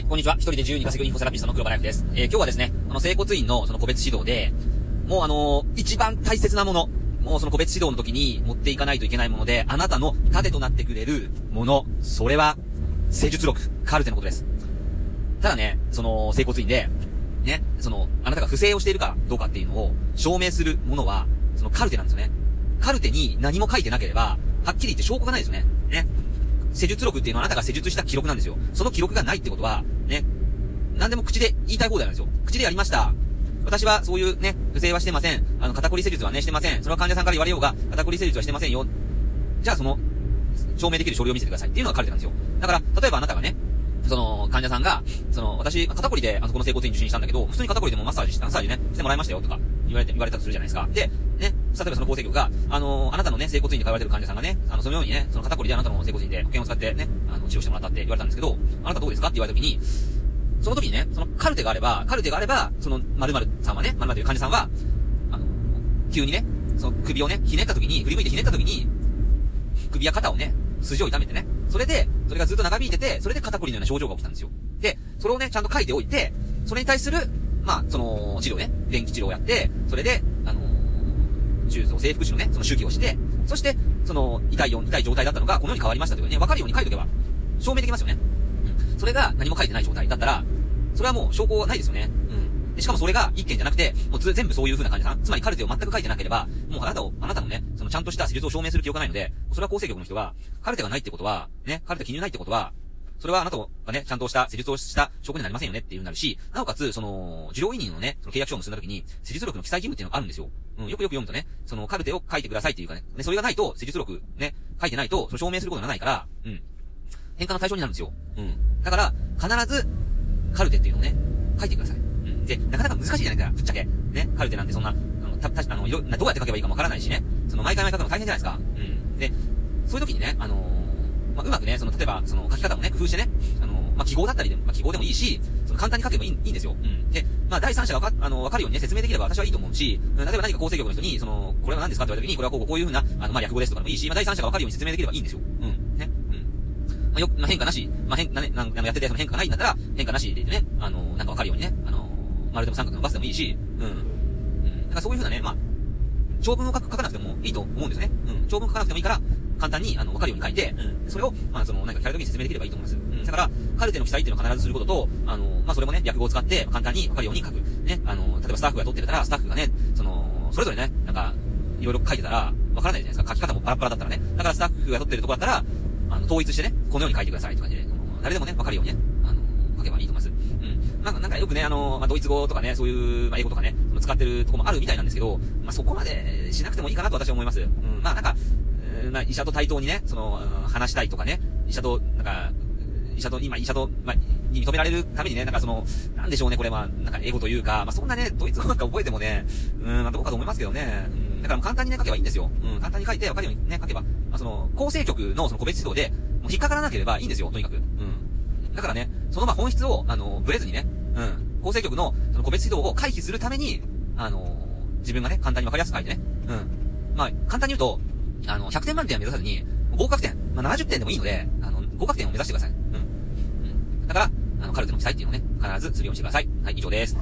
はい、こんにちは。一人で自由に稼ぐインフォセラピストの黒場ライフです。えー、今日はですね、この整骨院のその個別指導で、もうあのー、一番大切なもの、もうその個別指導の時に持っていかないといけないもので、あなたの盾となってくれるもの、それは、施術録、カルテのことです。ただね、その、整骨院で、ね、その、あなたが不正をしているかどうかっていうのを証明するものは、そのカルテなんですよね。カルテに何も書いてなければ、はっきり言って証拠がないですよね。ね。施術録っていうのはあなたが施術した記録なんですよ。その記録がないってことは、ね、何でも口で言いたい放題なんですよ。口でやりました。私はそういうね、不正はしてません。あの、肩こり施術はね、してません。それは患者さんから言われようが、肩こり施術はしてませんよ。じゃあその、証明できる書類を見せてくださいっていうのがカルテなんですよ。だから、例えばあなたがね、その、患者さんが、その、私、肩こりで、あそこの整骨院受診したんだけど、普通に肩こりでもマッサージした、マッサージね、してもらいましたよ、とか、言われて、言われたとするじゃないですか。で、例えばその構成局が、あのー、あなたのね、整骨院に通われてる患者さんがね、あの、そのようにね、その肩こりであなたの整骨院で保険を使ってね、あの、治療してもらったって言われたんですけど、あなたどうですかって言われた時に、その時にね、そのカルテがあれば、カルテがあれば、その、〇〇さんはね、〇〇という患者さんは、あの、急にね、その首をね、ひねった時に、振り向いてひねった時に、首や肩をね、筋を痛めてね、それで、それがずっと長引いてて、それで肩こりのような症状が起きたんですよ。で、それをね、ちゃんと書いておいて、それに対する、まあ、その、治療ね、電気治療をやって、それで、あのー、手術を征服時のね、その手技をして、そして、その、痛いよ、痛い状態だったのが、このように変わりましたというね、わかるように書いとけば、証明できますよね。うん。それが何も書いてない状態だったら、それはもう証拠はないですよね。うん。でしかもそれが一件じゃなくて、もう全部そういう風な感じさん、つまりカルテを全く書いてなければ、もうあなたを、あなたのね、そのちゃんとした施術を証明する記憶がないので、それは構成局の人が、カルテがないってことは、ね、カルテ記入ないってことは、それはあなたがね、ちゃんとした施術をした証拠になりませんよねっていうなるし、なおかつ、その、受領委任のね、その契約書を結んだ時に、施術録の記載義務っていうのがあるんですよ。うん、よくよく読むとね、そのカルテを書いてくださいっていうかね、ねそれがないと、施術録ね、書いてないと、それ証明することにないから、うん。変換の対象になるんですよ。うん。だから、必ず、カルテっていうのをね、書いてください。うん。で、なかなか難しいじゃないから、ぶっちゃけ。ね、カルテなんてそんな、あの、た、た、あの、よ、どうやって書けばいいかもわからないしね。その、毎回毎回書くの大変じゃないですか。うん。で、そういう時にね、あのー、まあ、うまくね、その、例えば、その、書き方もね、工夫してね、あのまあ、記号だったりでも、まあ、記号でもいいし、その簡単に書けばいいいいんですよ。うん。で、まあ、第三者がわか、あの、わかるようにね、説明できれば私はいいと思うし、例えば何か構成局の人に、その、これは何ですかって言われた時に、これはこうこういうふうな、あの、まあ、略語ですとかでもいいし、まあ、第三者がわかるように説明できればいいんですよ。うん。ね。うん。まあ、よ、まあ、変化なし、まあ、変、なね、なんかやってて、その変化がないんだったら、変化なしで言ってね、あの、なんかわかるようにね、あの、丸でも三角のバスでもいいし、うん。うん。だからそういうふうなね、まあ、長文を書く、書かなくてもいいと思うんですね。うん。長文書かなくてもいいから、簡単に、あの、わかるように書いて、うん。それを、まあ、その、なんか、キャラ時に説明できればいいと思います。うん。だから、カルテの記載っていうのを必ずすることと、あの、まあ、それもね、略語を使って、簡単にわかるように書く。ね。あの、例えばスタッフが撮ってたら、スタッフがね、その、それぞれね、なんか、いろいろ書いてたら、わからないじゃないですか。書き方もパラパラだったらね。だからスタッフが撮ってるとこだったら、あの、統一してね、このように書いてくださいって感じで、誰でもね、わかるようにね、あの、書けばいいと思います。うん。なんか、なんかよくね、あの、まあ、ドイツ語とかね、そういう、まあ、英語とかね、使ってるとこもあるみたいなんですけど、まあ、そこまでしなくてもいいかなと私は思います。うん。まあ、なんか、ま、医者と対等にね、その、話したいとかね、医者と、なんか、医者と、今、医者と、ま、に認められるためにね、なんかその、なんでしょうね、これは、なんか英語というか、まあ、そんなね、ドイツ語なんか覚えてもね、うん、まあ、どうかと思いますけどね。うん、だから簡単にね、書けばいいんですよ。うん、簡単に書いてわかるようにね、書けば。まあ、その、構成局のその個別指導で、もう引っかからなければいいんですよ、とにかく。うん。だからね、そのま本質を、あの、ブレずにね、うん、構成局のその個別指導を回避するために、あの、自分がね、簡単にわかりやすく書いてね、うん。まあ、簡単に言うと、あの、100点満点は目指さずに、合格点、まあ、70点でもいいので、あの、合格点を目指してください。うん。うん。だから、あの、カルテの記載っていうのをね、必ずするようにしてください。はい、以上です。